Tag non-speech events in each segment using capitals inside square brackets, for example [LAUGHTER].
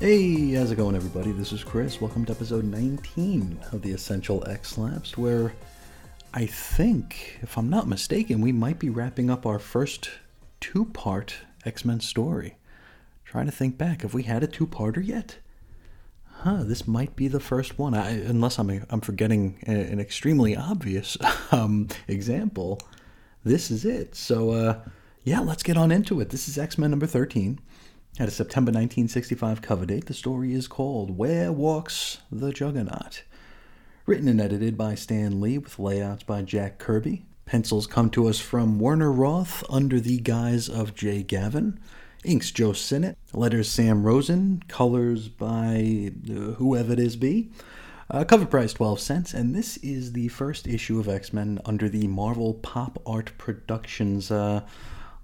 Hey, how's it going, everybody? This is Chris. Welcome to episode 19 of the Essential X-Lapsed, where I think, if I'm not mistaken, we might be wrapping up our first two part X Men story. Trying to think back, have we had a two parter yet? Huh, this might be the first one, I, unless I'm, I'm forgetting an extremely obvious [LAUGHS] um, example. This is it. So, uh, yeah, let's get on into it. This is X Men number 13. At a September 1965 cover date, the story is called Where Walks the Juggernaut. Written and edited by Stan Lee with layouts by Jack Kirby. Pencils come to us from Werner Roth under the guise of Jay Gavin. Inks Joe Sinnott. Letters Sam Rosen. Colors by uh, whoever it is be. Uh, cover price 12 cents, and this is the first issue of X Men under the Marvel Pop Art Productions uh,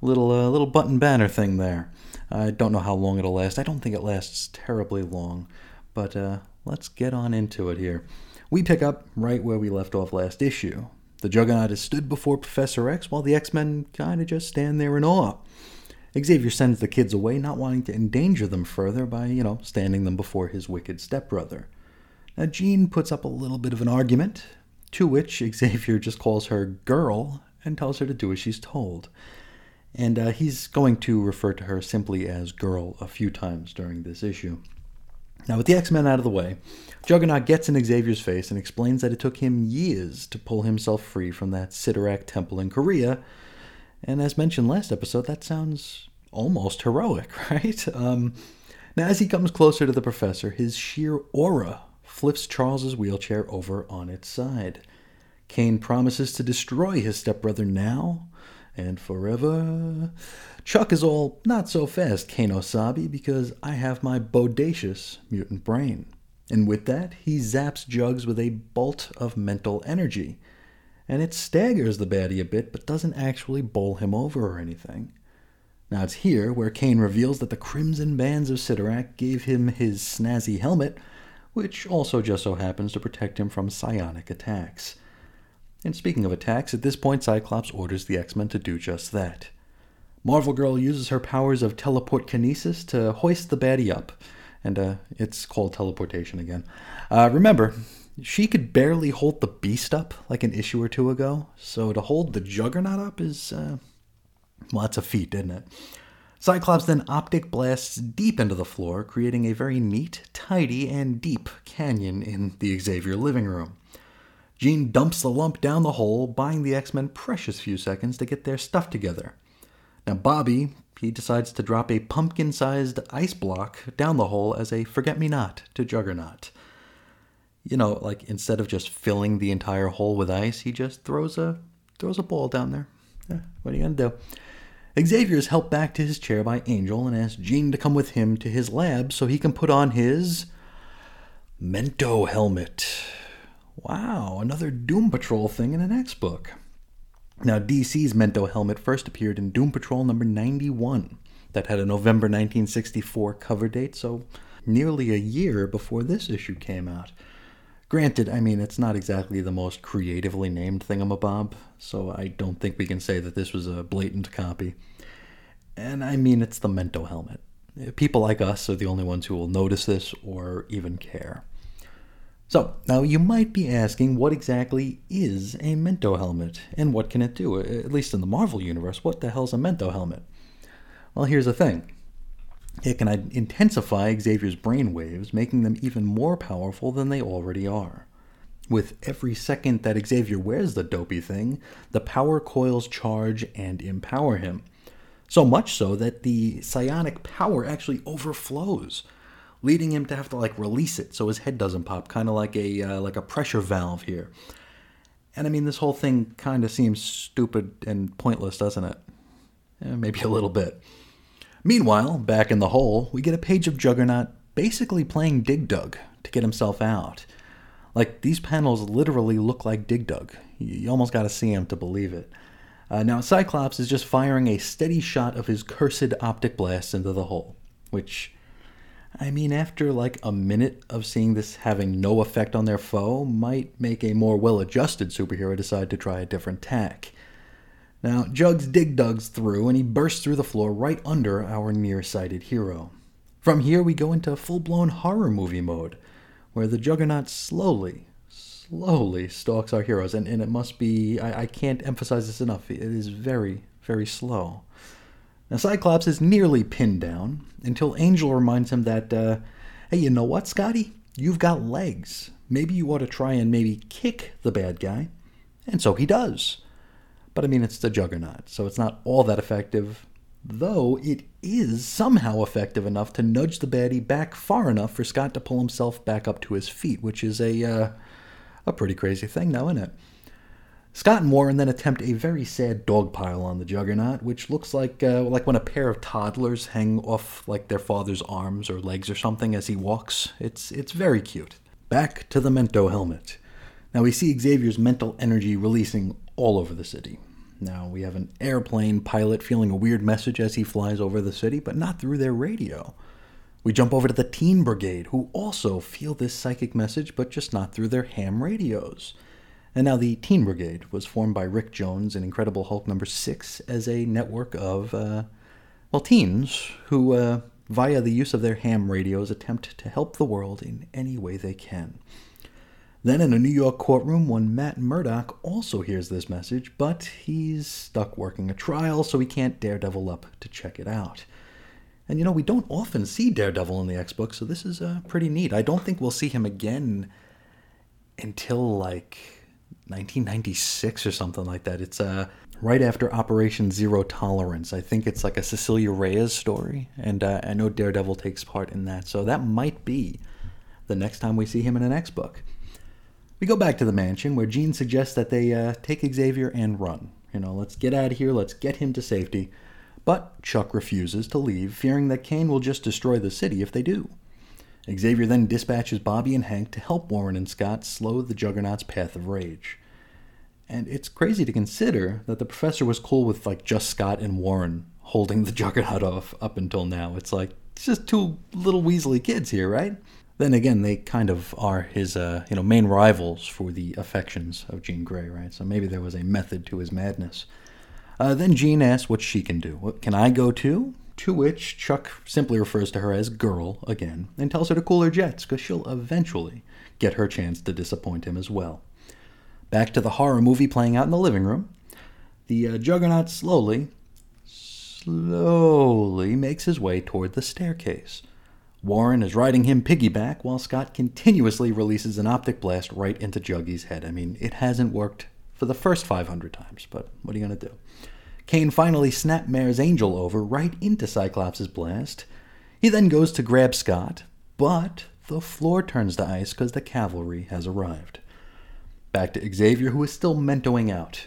little uh, little button banner thing there. I don't know how long it'll last. I don't think it lasts terribly long, but uh, let's get on into it here. We pick up right where we left off last issue. The Juggernaut has stood before Professor X while the X Men kind of just stand there in awe. Xavier sends the kids away, not wanting to endanger them further by, you know, standing them before his wicked stepbrother. Now, Jean puts up a little bit of an argument, to which Xavier just calls her girl and tells her to do as she's told and uh, he's going to refer to her simply as Girl a few times during this issue. Now, with the X Men out of the way, Juggernaut gets in Xavier's face and explains that it took him years to pull himself free from that Cyttorak temple in Korea. And as mentioned last episode, that sounds almost heroic, [LAUGHS] right? Um, now, as he comes closer to the professor, his sheer aura flips Charles's wheelchair over on its side. Cain promises to destroy his stepbrother now, and forever. Chuck is all not so fast, Kano Sabi, because I have my bodacious mutant brain. And with that, he zaps Jugs with a bolt of mental energy. And it staggers the baddie a bit, but doesn't actually bowl him over or anything. Now it's here where Cain reveals that the Crimson Bands of Cyttorak gave him his snazzy helmet, which also just so happens to protect him from psionic attacks. And speaking of attacks, at this point Cyclops orders the X Men to do just that. Marvel Girl uses her powers of teleport kinesis to hoist the baddie up, and uh, it's called teleportation again. Uh, remember, she could barely hold the beast up like an issue or two ago, so to hold the Juggernaut up is, uh, well, that's a feat, isn't it? Cyclops then optic blasts deep into the floor, creating a very neat, tidy, and deep canyon in the Xavier living room. Jean dumps the lump down the hole, buying the X Men precious few seconds to get their stuff together. Now, Bobby, he decides to drop a pumpkin sized ice block down the hole as a forget me not to Juggernaut. You know, like instead of just filling the entire hole with ice, he just throws a throws a ball down there. What are you gonna do? Xavier is helped back to his chair by Angel and asks Jean to come with him to his lab so he can put on his Mento helmet. Wow, another Doom Patrol thing in an X book. Now, DC's Mento helmet first appeared in Doom Patrol number 91. That had a November 1964 cover date, so nearly a year before this issue came out. Granted, I mean, it's not exactly the most creatively named thingamabob, so I don't think we can say that this was a blatant copy. And I mean, it's the Mento helmet. People like us are the only ones who will notice this or even care. So, now you might be asking what exactly is a Mento helmet and what can it do? At least in the Marvel universe, what the hell's a Mento helmet? Well, here's the thing. It can intensify Xavier's brain waves, making them even more powerful than they already are. With every second that Xavier wears the dopey thing, the power coils charge and empower him. So much so that the psionic power actually overflows leading him to have to like release it so his head doesn't pop, kind of like a uh, like a pressure valve here. And I mean, this whole thing kind of seems stupid and pointless, doesn't it? Eh, maybe a little bit. Meanwhile, back in the hole, we get a page of Juggernaut basically playing Dig Dug to get himself out. Like, these panels literally look like Dig Dug. You almost gotta see him to believe it. Uh, now, Cyclops is just firing a steady shot of his cursed optic blast into the hole, which I mean, after like a minute of seeing this having no effect on their foe, might make a more well adjusted superhero decide to try a different tack. Now, Jugs dig Dugs through, and he bursts through the floor right under our nearsighted hero. From here, we go into full blown horror movie mode, where the Juggernaut slowly, slowly stalks our heroes. And, and it must be, I, I can't emphasize this enough, it is very, very slow. Now, Cyclops is nearly pinned down until Angel reminds him that, uh, hey, you know what, Scotty? You've got legs. Maybe you ought to try and maybe kick the bad guy. And so he does. But I mean, it's the Juggernaut, so it's not all that effective, though it is somehow effective enough to nudge the baddie back far enough for Scott to pull himself back up to his feet, which is a, uh, a pretty crazy thing now, isn't it? Scott and Warren then attempt a very sad dog pile on the Juggernaut, which looks like uh, like when a pair of toddlers hang off like their father's arms or legs or something as he walks. It's it's very cute. Back to the Mento helmet. Now we see Xavier's mental energy releasing all over the city. Now we have an airplane pilot feeling a weird message as he flies over the city, but not through their radio. We jump over to the Teen Brigade, who also feel this psychic message, but just not through their ham radios. And now the Teen Brigade was formed by Rick Jones in Incredible Hulk number six as a network of, uh, well, teens who, uh, via the use of their ham radios, attempt to help the world in any way they can. Then, in a New York courtroom, one Matt Murdock also hears this message, but he's stuck working a trial, so he can't Daredevil up to check it out. And you know, we don't often see Daredevil in the X book, so this is uh, pretty neat. I don't think we'll see him again until like 1996 or something like that. It's uh, right after Operation Zero Tolerance. I think it's like a Cecilia Reyes story, and uh, I know Daredevil takes part in that. So that might be the next time we see him in an X book. We go back to the mansion where Jean suggests that they uh, take Xavier and run. You know, let's get out of here, let's get him to safety. But Chuck refuses to leave, fearing that Cain will just destroy the city if they do. Xavier then dispatches Bobby and Hank to help Warren and Scott slow the Juggernaut's path of rage. And it's crazy to consider that the professor was cool with like just Scott and Warren holding the [LAUGHS] Juggernaut off up until now. It's like it's just two little Weasley kids here, right? Then again, they kind of are his uh, you know main rivals for the affections of Jean Grey, right? So maybe there was a method to his madness. Uh, then Jean asks what she can do. What, can I go too? To which Chuck simply refers to her as girl again and tells her to cool her jets because she'll eventually get her chance to disappoint him as well. Back to the horror movie playing out in the living room. The uh, Juggernaut slowly, slowly makes his way toward the staircase. Warren is riding him piggyback while Scott continuously releases an optic blast right into Juggy's head. I mean, it hasn't worked for the first 500 times, but what are you going to do? Cain finally snapped snapmares Angel over right into Cyclops' blast. He then goes to grab Scott, but the floor turns to ice because the cavalry has arrived. Back to Xavier, who is still mentoing out.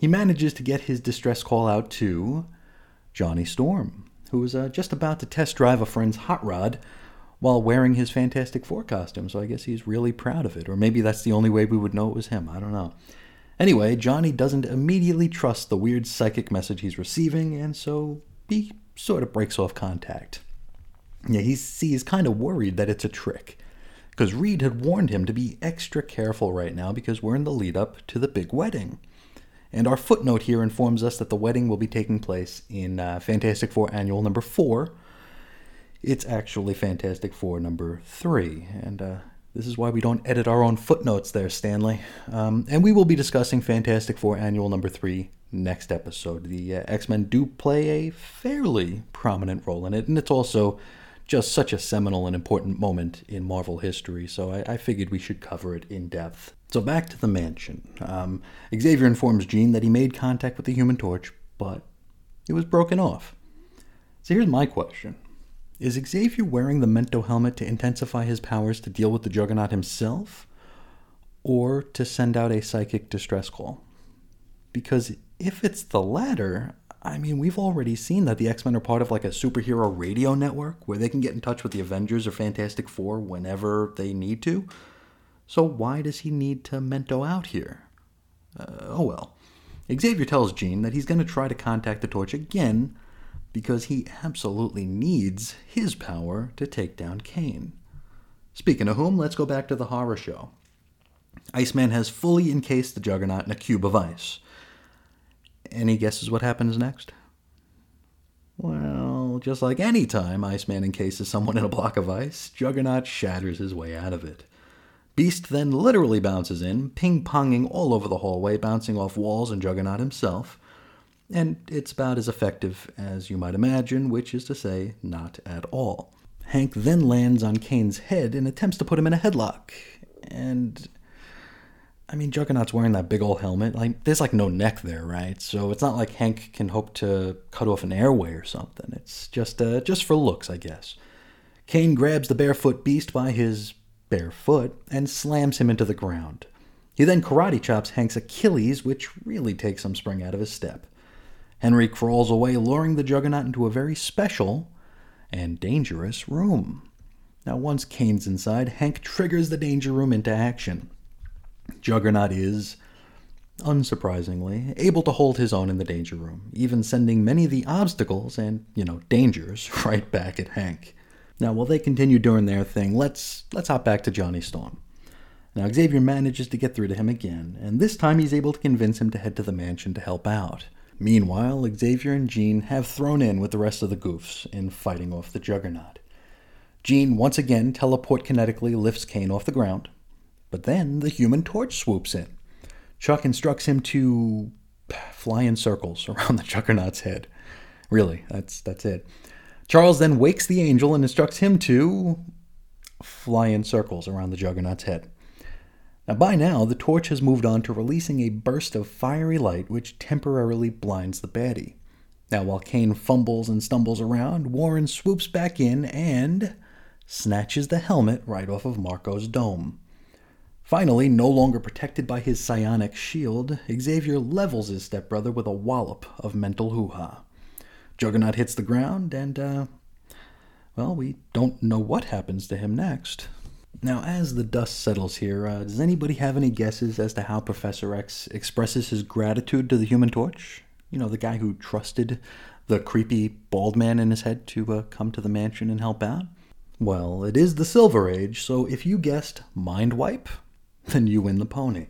He manages to get his distress call out to Johnny Storm, who is uh, just about to test drive a friend's hot rod while wearing his Fantastic Four costume, so I guess he's really proud of it. Or maybe that's the only way we would know it was him. I don't know. Anyway, Johnny doesn't immediately trust the weird psychic message he's receiving, and so he sort of breaks off contact. Yeah, he's, he's kind of worried that it's a trick, because Reed had warned him to be extra careful right now because we're in the lead up to the big wedding. And our footnote here informs us that the wedding will be taking place in uh, Fantastic Four Annual number four. It's actually Fantastic Four number three, and uh, this is why we don't edit our own footnotes there, Stanley. Um, and we will be discussing Fantastic Four Annual Number 3 next episode. The uh, X Men do play a fairly prominent role in it, and it's also just such a seminal and important moment in Marvel history, so I, I figured we should cover it in depth. So back to the mansion. Um, Xavier informs Jean that he made contact with the Human Torch, but it was broken off. So here's my question is Xavier wearing the Mento helmet to intensify his powers to deal with the Juggernaut himself, or to send out a psychic distress call? Because if it's the latter, I mean, we've already seen that the X Men are part of like a superhero radio network where they can get in touch with the Avengers or Fantastic Four whenever they need to. So why does he need to Mento out here? Uh, oh well. Xavier tells Jean that he's going to try to contact the Torch again because he absolutely needs his power to take down Cain. Speaking of whom, let's go back to the horror show. Iceman has fully encased the Juggernaut in a cube of ice. Any guesses what happens next? Well, just like any time Iceman encases someone in a block of ice, Juggernaut shatters his way out of it. Beast then literally bounces in, ping ponging all over the hallway, bouncing off walls and Juggernaut himself. And it's about as effective as you might imagine, which is to say, not at all. Hank then lands on Cain's head and attempts to put him in a headlock. And I mean, Juggernaut's wearing that big old helmet. Like, there's like no neck there, right? So it's not like Hank can hope to cut off an airway or something. It's just, uh, just for looks, I guess. Cain grabs the barefoot beast by his bare foot and slams him into the ground. He then karate chops Hank's Achilles, which really takes some spring out of his step. Henry crawls away, luring the Juggernaut into a very special and dangerous room. Now, once Cain's inside, Hank triggers the danger room into action. Juggernaut is, unsurprisingly, able to hold his own in the danger room, even sending many of the obstacles and, you know, dangers [LAUGHS] right back at Hank. Now, while they continue doing their thing, let's let's hop back to Johnny Storm. Now, Xavier manages to get through to him again, and this time he's able to convince him to head to the mansion to help out. Meanwhile, Xavier and Jean have thrown in with the rest of the goofs in fighting off the Juggernaut. Jean once again teleport kinetically lifts Cain off the ground, but then the human torch swoops in. Chuck instructs him to fly in circles [LAUGHS] around the Juggernaut's head. Really, that's that's it. Charles then wakes the angel and instructs him to fly in circles around the Juggernaut's head. Now, by now, the torch has moved on to releasing a burst of fiery light which temporarily blinds the baddie. Now, while Cain fumbles and stumbles around, Warren swoops back in and snatches the helmet right off of Marko's dome. Finally, no longer protected by his psionic shield, Xavier levels his stepbrother with a wallop of mental hoo ha. Juggernaut hits the ground, and, uh, well, we don't know what happens to him next. Now, as the dust settles here, uh, does anybody have any guesses as to how Professor X expresses his gratitude to the Human Torch? You know, the guy who trusted the creepy bald man in his head to uh, come to the mansion and help out? Well, it is the Silver Age, so if you guessed Mind Wipe, [LAUGHS] then you win the pony.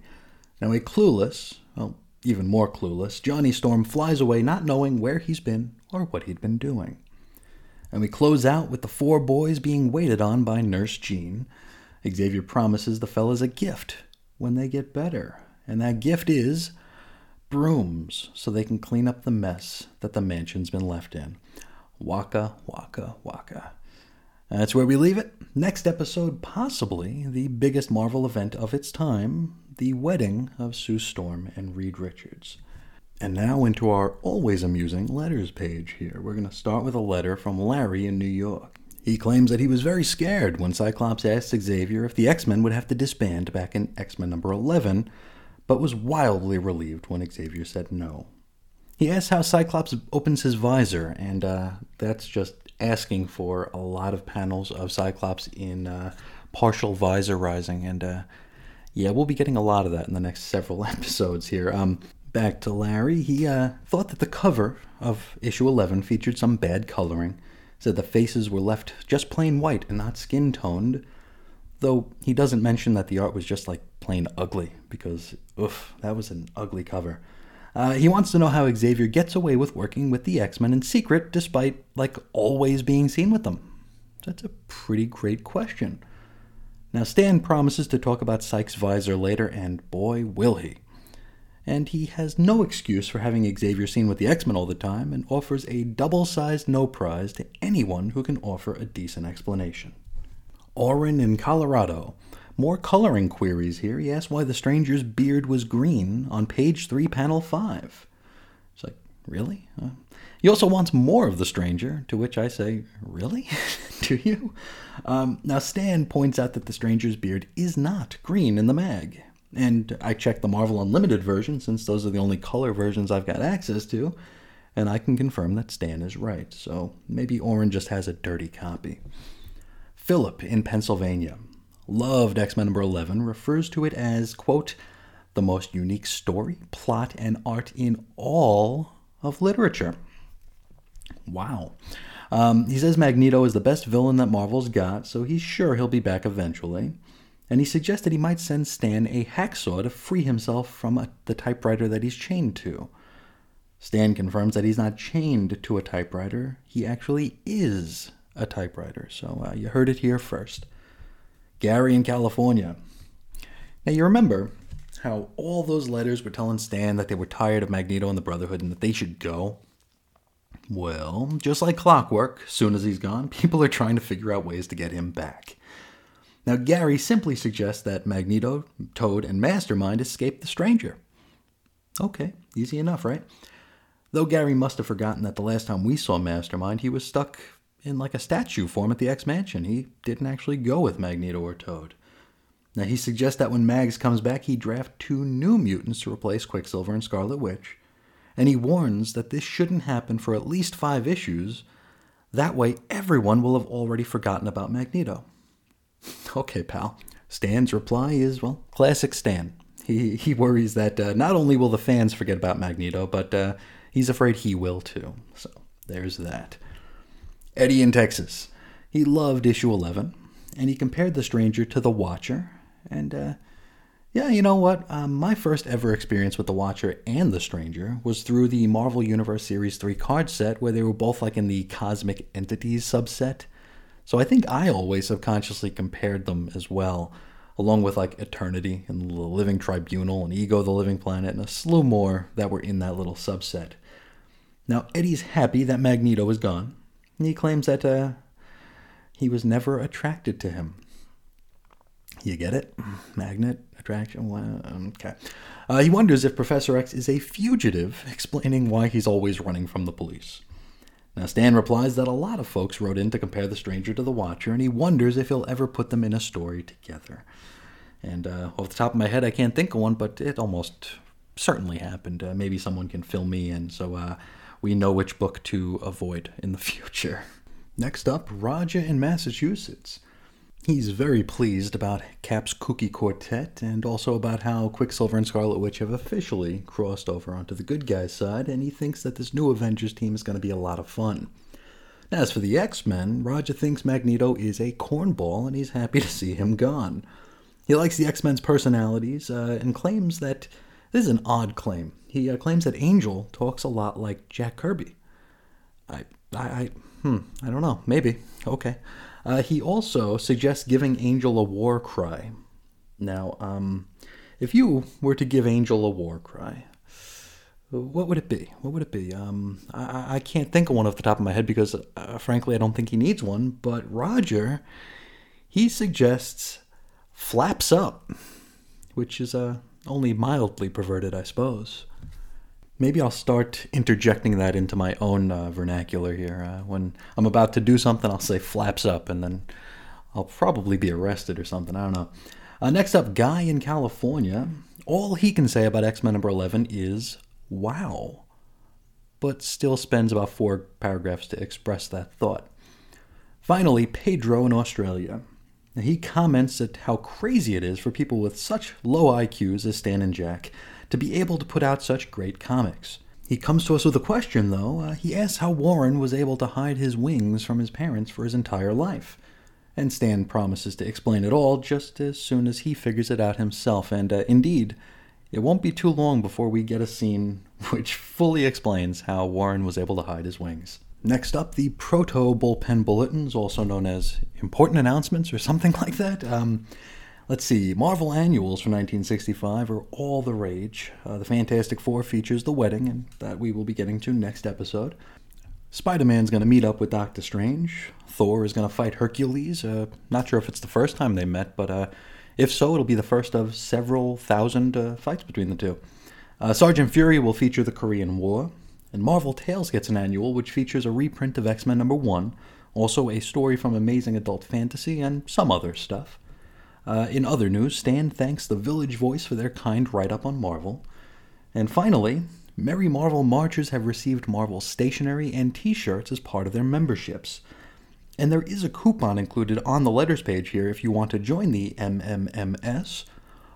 Now, a clueless, well, even more clueless, Johnny Storm flies away not knowing where he's been or what he'd been doing. And we close out with the four boys being waited on by Nurse Jean. Xavier promises the fellas a gift when they get better, and that gift is brooms so they can clean up the mess that the mansion's been left in. Waka, waka, waka. That's where we leave it. Next episode, possibly the biggest Marvel event of its time the wedding of Sue Storm and Reed Richards. And now into our always amusing letters page here. We're going to start with a letter from Larry in New York. He claims that he was very scared when Cyclops asked Xavier if the X Men would have to disband back in X Men number 11, but was wildly relieved when Xavier said no. He asks how Cyclops opens his visor, and uh, that's just asking for a lot of panels of Cyclops in uh, partial visorizing, and uh, yeah, we'll be getting a lot of that in the next several [LAUGHS] episodes here. Um, back to Larry, he uh, thought that the cover of issue 11 featured some bad coloring, said the faces were left just plain white and not skin toned, though he doesn't mention that the art was just like plain ugly, because, oof, that was an ugly cover. Uh, he wants to know how Xavier gets away with working with the X Men in secret despite, like, always being seen with them. That's a pretty great question. Now, Stan promises to talk about Cyke's visor later, and boy, will he. And he has no excuse for having Xavier seen with the X Men all the time and offers a double sized no prize to anyone who can offer a decent explanation. Oren in Colorado more coloring queries here. He asks why the stranger's beard was green on page 3, panel 5. It's like, really? Uh, he also wants more of the stranger, to which I say, really? [LAUGHS] Do you? Um, now, Stan points out that the stranger's beard is not green in the mag. And I checked the Marvel Unlimited version, since those are the only color versions I've got access to, and I can confirm that Stan is right. So maybe Oren just has a dirty copy. Philip in Pennsylvania loved X Men number 11, refers to it as, quote, the most unique story, plot, and art in all of literature. Wow. Um, he says Magneto is the best villain that Marvel's got, so he's sure he'll be back eventually. And he suggested he might send Stan a hacksaw to free himself from a, the typewriter that he's chained to. Stan confirms that he's not chained to a typewriter, he actually is a typewriter. So uh, you heard it here first. Gary in California. Now you remember how all those letters were telling Stan that they were tired of Magneto and the Brotherhood and that they should go? Well, just like clockwork, soon as he's gone, [LAUGHS] people are trying to figure out ways to get him back. Now, Gary simply suggests that Magneto, Toad, and Mastermind escape the stranger. Okay, easy enough, right? Though Gary must have forgotten that the last time we saw Mastermind, he was stuck in like a statue form at the X Mansion. He didn't actually go with Magneto or Toad. Now, he suggests that when Mags comes back, he draft two new mutants to replace Quicksilver and Scarlet Witch. And he warns that this shouldn't happen for at least five issues. That way, everyone will have already forgotten about Magneto. [LAUGHS] Okay, pal. Stan's reply is, well, classic Stan. He, he worries that uh, not only will the fans forget about Magneto, but uh, he's afraid he will too. So there's that. Eddie in Texas. He loved issue 11, and he compared the stranger to the Watcher, and uh, yeah, you know what? Um, my first ever experience with the Watcher and the Stranger was through the Marvel Universe Series 3 card set, where they were both like in the Cosmic Entities subset. So I think I always subconsciously compared them as well, along with like Eternity and the Living Tribunal and Ego the Living Planet and a slew more that were in that little subset. Now, Eddie's happy that Magneto is gone. He claims that uh, he was never attracted to him. You get it? Magnet, attraction. Okay. Uh, he wonders if Professor X is a fugitive, explaining why he's always running from the police. Now, Stan replies that a lot of folks wrote in to compare the stranger to the Watcher, and he wonders if he'll ever put them in a story together. And uh, off the top of my head, I can't think of one, but it almost certainly happened. Uh, maybe someone can fill me in so uh, we know which book to avoid in the [LAUGHS] future. Next up, Roger in Massachusetts. He's very pleased about Cap's Kooky Quartet and also about how Quicksilver and Scarlet Witch have officially crossed over onto the good guys' side, and he thinks that this new Avengers team is going to be a lot of fun. As for the X Men, Roger thinks Magneto is a cornball and he's happy to see him gone. He likes the X Men's personalities uh, and claims that this is an odd claim. He uh, claims that Angel talks a lot like Jack Kirby. I, I, I, hmm, I don't know. Maybe. Okay. Uh, he also suggests giving Angel a war cry. Now, um, if you were to give Angel a war cry, what would it be? What would it be? Um, I, I can't think of one off the top of my head because, uh, frankly, I don't think he needs one. But Roger, he suggests flaps up, which is uh, only mildly perverted, I suppose. Maybe I'll start interjecting that into my own uh, vernacular here. Uh, when I'm about to do something, I'll say flaps up, and then I'll probably be arrested or something. I don't know. Uh, next up, Guy in California. All he can say about X Men number 11 is wow, but still spends about four paragraphs to express that thought. Finally, Pedro in Australia. He comments at how crazy it is for people with such low IQs as Stan and Jack to be able to put out such great comics. He comes to us with a question, though. Uh, he asks how Warren was able to hide his wings from his parents for his entire life. And Stan promises to explain it all just as soon as he figures it out himself. And uh, indeed, it won't be too long before we get a scene [LAUGHS] which fully explains how Warren was able to hide his wings. Next up, the Proto Bullpen Bulletins, also known as important announcements or something [LAUGHS] like that. Um, Let's see, Marvel annuals from 1965 are all the rage. Uh, the Fantastic Four features The Wedding, and that we will be getting to next episode. Spider Man's going to meet up with Doctor Strange. Thor is going to fight Hercules. Uh, not sure if it's the first time they met, but uh, if so, it'll be the first of several thousand uh, fights between the two. Uh, Sergeant Fury will feature the Korean War. And Marvel Tales gets an annual, which features a reprint of X Men number 1, also a story from Amazing Adult Fantasy, and some other stuff. Uh, in other news, Stan thanks the Village Voice for their kind write up on Marvel. And finally, Merry Marvel Marchers have received Marvel stationery and t shirts as part of their memberships. And there is a coupon included on the letters page here if you want to join the MMMS,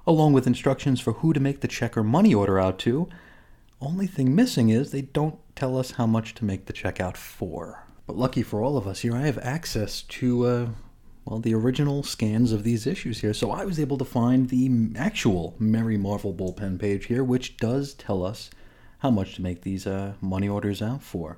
along with instructions for who to make the check or money order out to. Only thing missing is they don't tell us how much to make the check out for. But lucky for all of us here, I have access to uh, well, the original scans of these issues here. So I was able to find the actual Merry Marvel bullpen page here, which does tell us how much to make these uh, money orders out for.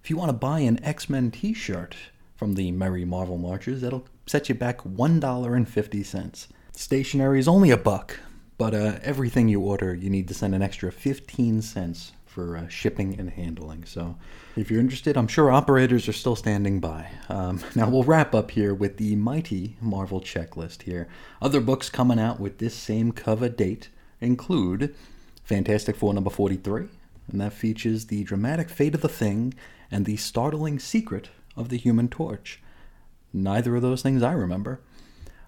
If you want to buy an X Men t shirt from the Merry Marvel Marchers, that'll set you back $1.50. Stationery is only a buck, but uh, everything you order, you need to send an extra 15 cents for uh, shipping and handling. So if you're interested, I'm sure operators are still standing by. Um, [LAUGHS] now we'll wrap up here with the mighty Marvel checklist here. Other books coming out with this same cover date include Fantastic Four number 43, and that features the dramatic fate of the Thing and the startling secret of the Human Torch. Neither of those things I remember.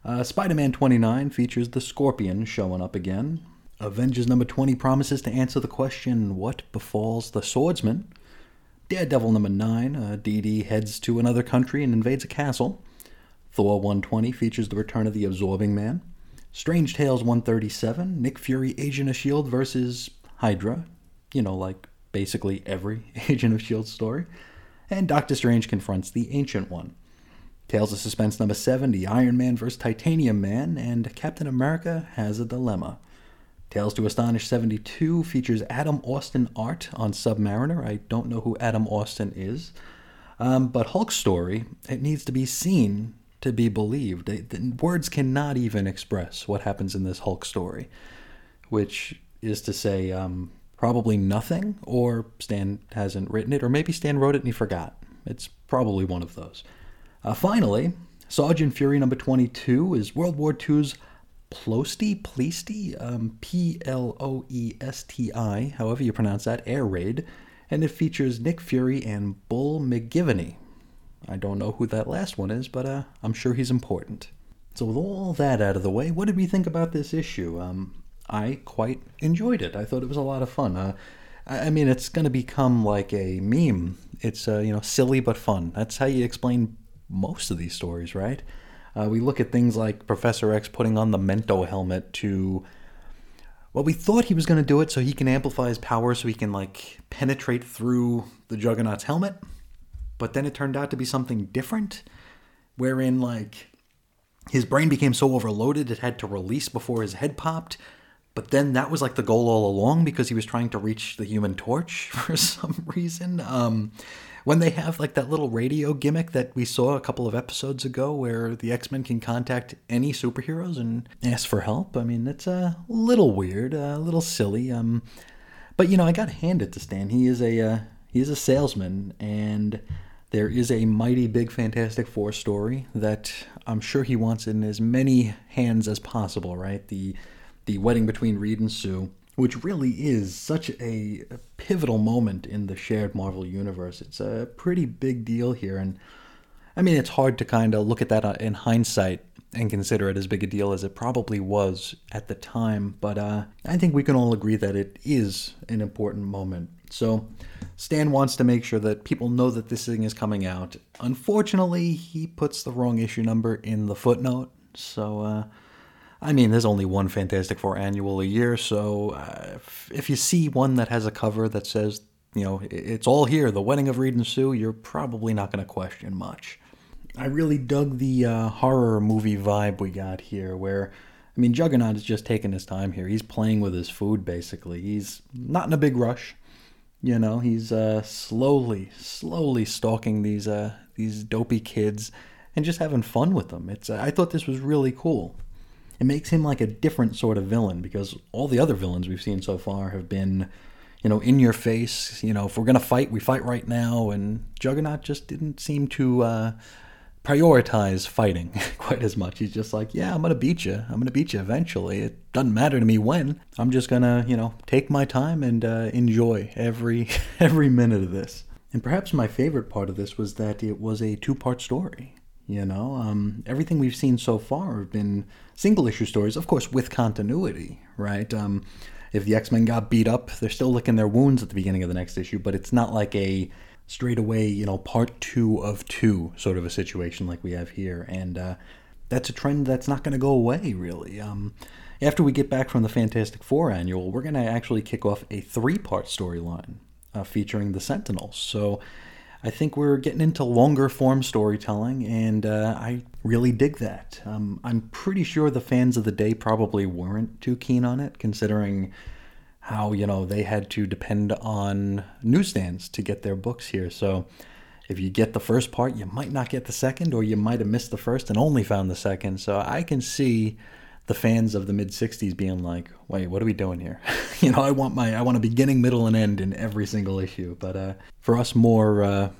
Uh, Spider Man 29 features the Scorpion showing up again. Avengers number 20 promises to answer the question, What befalls the swordsman? Daredevil number 9, uh, DD heads to another country and invades a castle. Thor 120 features the return of the Absorbing Man. Strange Tales 137, Nick Fury, Agent of S.H.I.E.L.D. versus Hydra. You know, like basically every [LAUGHS] Agent of S.H.I.E.L.D. story. And Doctor Strange confronts the Ancient One. Tales of Suspense number 70, Iron Man versus Titanium Man, and Captain America has a dilemma. Tales to Astonish 72 features Adam Austin art on Submariner. I don't know who Adam Austin is. Um, but Hulk's story, it needs to be seen to be believed. words cannot even express what happens in this Hulk story, which is to say, um, probably nothing, or Stan hasn't written it, or maybe Stan wrote it and he forgot. It's probably one of those. Uh, finally, Sergeant Fury number 22 is World War II's Plosty, Pleasty, um, P L O E S T I, however you pronounce that, air raid, and it features Nick Fury and Bull McGivney. I don't know who that last one is, but uh, I'm sure he's important. So, with all that out of the way, what did we think about this issue? Um, I quite enjoyed it. I thought it was a lot of fun. Uh, I mean, it's going to become like a meme. It's uh, you know silly but fun. That's how you explain most of these stories, right? Uh, we look at things like Professor X putting on the Mento helmet to. Well, we thought he was going to do it so he can amplify his power so he can, like, penetrate through the Juggernaut's helmet. But then it turned out to be something different, wherein, like, his brain became so overloaded it had to release before his head popped. But then that was like the goal all along because he was trying to reach the human torch [LAUGHS] for some reason. Um, when they have like that little radio gimmick that we saw a couple of episodes ago where the X Men can contact any superheroes and ask for help. I mean, it's a little weird, a little silly. Um, but you know, I got to hand it to Stan. He is a uh, he is a salesman, and there is a mighty big Fantastic Four story that I'm sure he wants in as many hands as possible. Right, the the wedding between Reed and Sue which really is such a, pivotal moment in the shared Marvel universe. It's a pretty big deal here, and I mean, it's hard to kind of look at that uh, in hindsight and consider it as big a deal as it probably was at the time, but uh, I think we can all agree that it is an important moment. So, Stan wants to make sure that people know that this thing is coming out. Unfortunately, he puts the wrong issue number in the footnote, so uh, I mean, there's only one Fantastic Four annual a year, so uh, if, if, you see one that has a cover that says, you know, it's all here, the wedding of Reed and Sue, you're probably not going to question much. I really dug the uh, horror movie vibe we got here, where, I mean, Juggernaut is just taking his time here. He's playing with his food, basically. He's not in a big rush. You know, he's uh, slowly, slowly stalking these uh, these dopey kids and just having fun with them. It's I thought this was really cool it makes him like a different sort of villain because all the other villains we've seen so far have been, you know, in your face. You know, if we're gonna fight, we fight right now. And Juggernaut just didn't seem to uh, prioritize fighting [LAUGHS] quite as much. He's just like, yeah, I'm gonna beat you. I'm gonna beat you eventually. It doesn't matter to me when. I'm just gonna, you know, take my time and uh, enjoy every [LAUGHS] every minute of this. And perhaps my favorite part of this was that it was a two-part story. You know, um, everything we've seen so far have been single issue stories, of course, with continuity, right? Um, if the X Men got beat up, they're still licking their wounds at the beginning of the next issue, but it's not like a straight away, you know, part two of two sort of a situation like we have here. And uh, that's a trend that's not going to go away, really. Um, after we get back from the Fantastic Four annual, we're going to actually kick off a three part storyline uh, featuring the Sentinels. So I think we're getting into longer form storytelling, and uh, I really dig that. Um, I'm pretty sure the fans of the day probably weren't too keen on it, considering how, you know, they had to depend on newsstands to get their books here. So if you get the first part, you might not get the second, or you might have missed the first and only found the second. So I can see the fans of the mid 60s being like, wait, what are we doing here? [LAUGHS] you know, I want my, I want a beginning, middle, and end in every single issue. But uh, for us more, uh,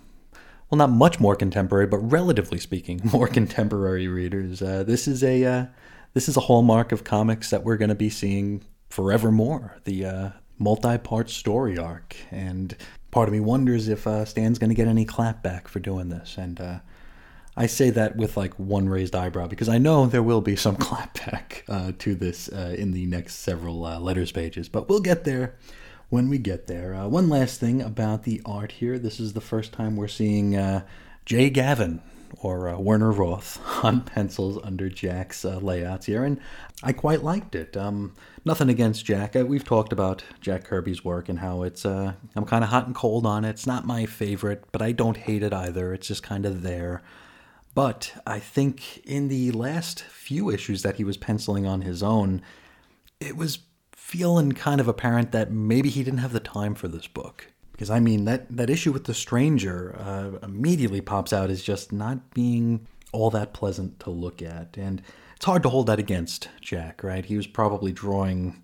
well, not much more contemporary, but relatively speaking, [LAUGHS] more contemporary readers, uh, this is a, uh, this is a hallmark of comics that we're going to be seeing forevermore. The uh, multi-part story arc, and part of me wonders if uh, Stan's going to get any clapback for doing this. And I say that with like one raised eyebrow because I know there will be some [LAUGHS] clapback uh, to this uh, in the next several uh, letters pages, but we'll get there when we get there. Uh, one last thing about the art here. This is the first time we're seeing Jay Gavin or uh, Werner Roth [LAUGHS] on pencils under Jack's uh, layouts here, and I quite liked it. Um, nothing against Jack. Uh, we've talked about Jack Kirby's work and how it's. Uh, I'm kind of hot and cold on it. It's not my favorite, but I don't hate it either. It's just kind of there. But I think in the last few issues that he was penciling on his own, it was feeling kind of apparent that maybe he didn't have the time for this book because I mean that that issue with the stranger uh, immediately pops out as just not being all that pleasant to look at, and it's hard to hold that against Jack, right? He was probably drawing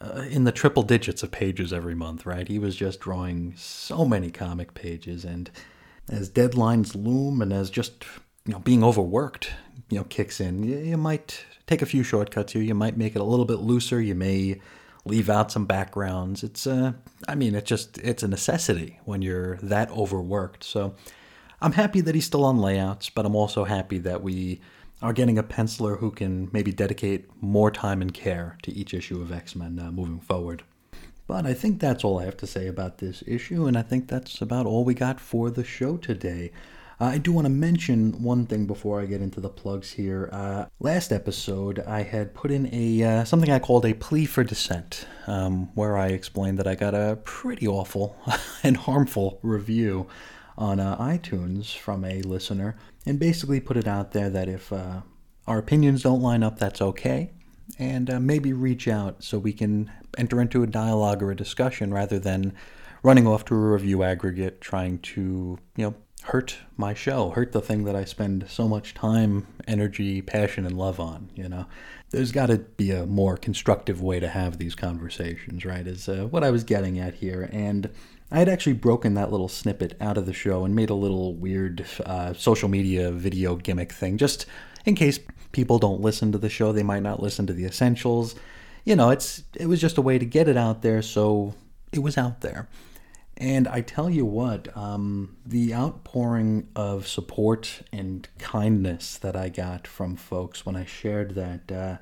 uh, in the triple digits of pages every month, right? He was just drawing so many comic pages, and as deadlines loom, and as just you know being overworked, you know, kicks in, you, you might take a few shortcuts here. You might make it a little bit looser. You may leave out some backgrounds. It's uh, I mean, it's just it's a necessity when you're that overworked. So I'm happy that he's still on layouts, but I'm also happy that we are getting a penciler who can maybe dedicate more time and care to each issue of X Men uh, moving forward. But I think that's all I have to say about this issue, and I think that's about all we got for the show today. Uh, I do want to mention one thing before I get into the plugs here. Uh, last episode, I had put in a uh, something I called a plea for dissent, um, where I explained that I got a pretty awful [LAUGHS] and harmful review on uh, iTunes from a listener, and basically put it out there that if uh, our opinions don't line up, that's okay, and uh, maybe reach out so we can enter into a dialogue or a discussion rather than running off to a review aggregate trying to you know hurt my show, hurt the thing that I spend so much time, energy, passion, and love on. You know, there's got to be a more constructive way to have these conversations, right? Is uh, what I was getting at here, and I had actually broken that little snippet out of the show and made a little weird uh, social media video gimmick thing, just in case people don't listen to the show, they might not listen to the essentials. You know, it's it was just a way to get it out there, so it was out there. And I tell you what, um, the outpouring of support and kindness that I got from folks when I shared that, uh,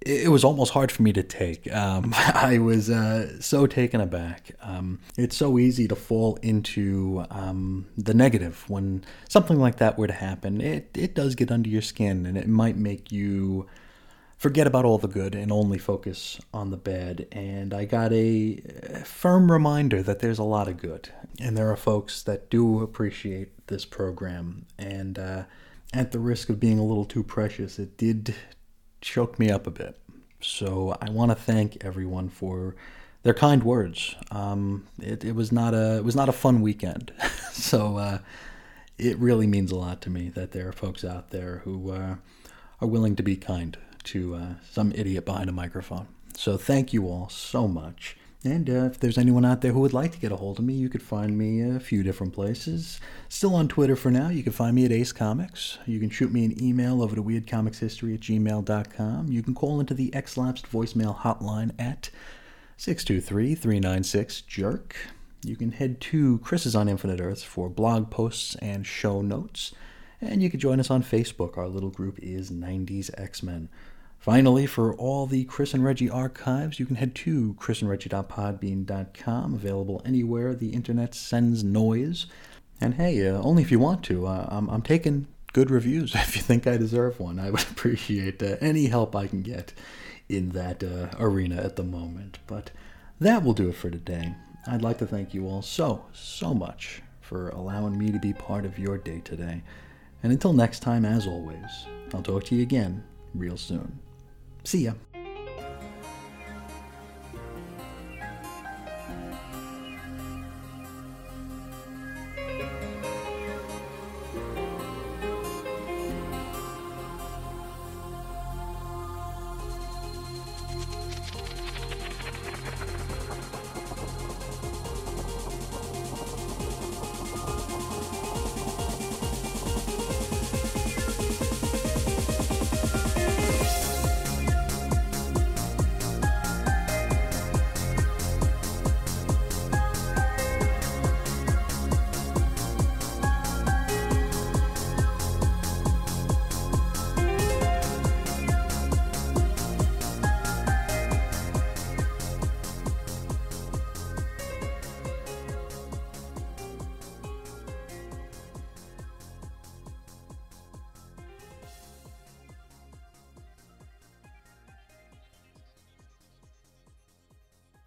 it, was almost hard for me to take. Um, [LAUGHS] I was uh, so taken aback. Um, it's so easy to fall into um, the negative when something like that were to happen. It, it does get under your skin and it might make you forget about all the good and only focus on the bad. And I got a firm reminder that there's a lot of good. And there are folks that do appreciate this program. And uh, at the risk of being a little too precious, it did choke me up a bit. So I want to thank everyone for their kind words. Um, it, it, was not a it was not a fun weekend, [LAUGHS] so uh, it really means a lot to me that there are folks out there who uh, are willing to be kind to uh, some idiot behind a microphone. So thank you all so much. And uh, if there's anyone out there who would like to get a hold of me, you could find me a few different places. Still on Twitter for now. You can find me at Ace Comics. You can shoot me an email over to weirdcomicshistory at gmail.com. You can call into the X-Lapsed voicemail hotline at 623-396-JERK. You can head to Chris's on Infinite Earths for blog posts and show notes. And you can join us on Facebook. Our little group is 90s X-Men. Finally, for all the Chris and Reggie archives, you can head to chrisandreggie.podbean.com, available anywhere the internet sends noise. And hey, uh, only if you want to. Uh, I'm, I'm taking good reviews [LAUGHS] if you think I deserve one. I would [LAUGHS] appreciate uh, any help I can get in that uh, arena at the moment. But that will do it for today. I'd like to thank you all so, so much for allowing me to be part of your day today. And until next time, as always, I'll talk to you again real soon. See ya.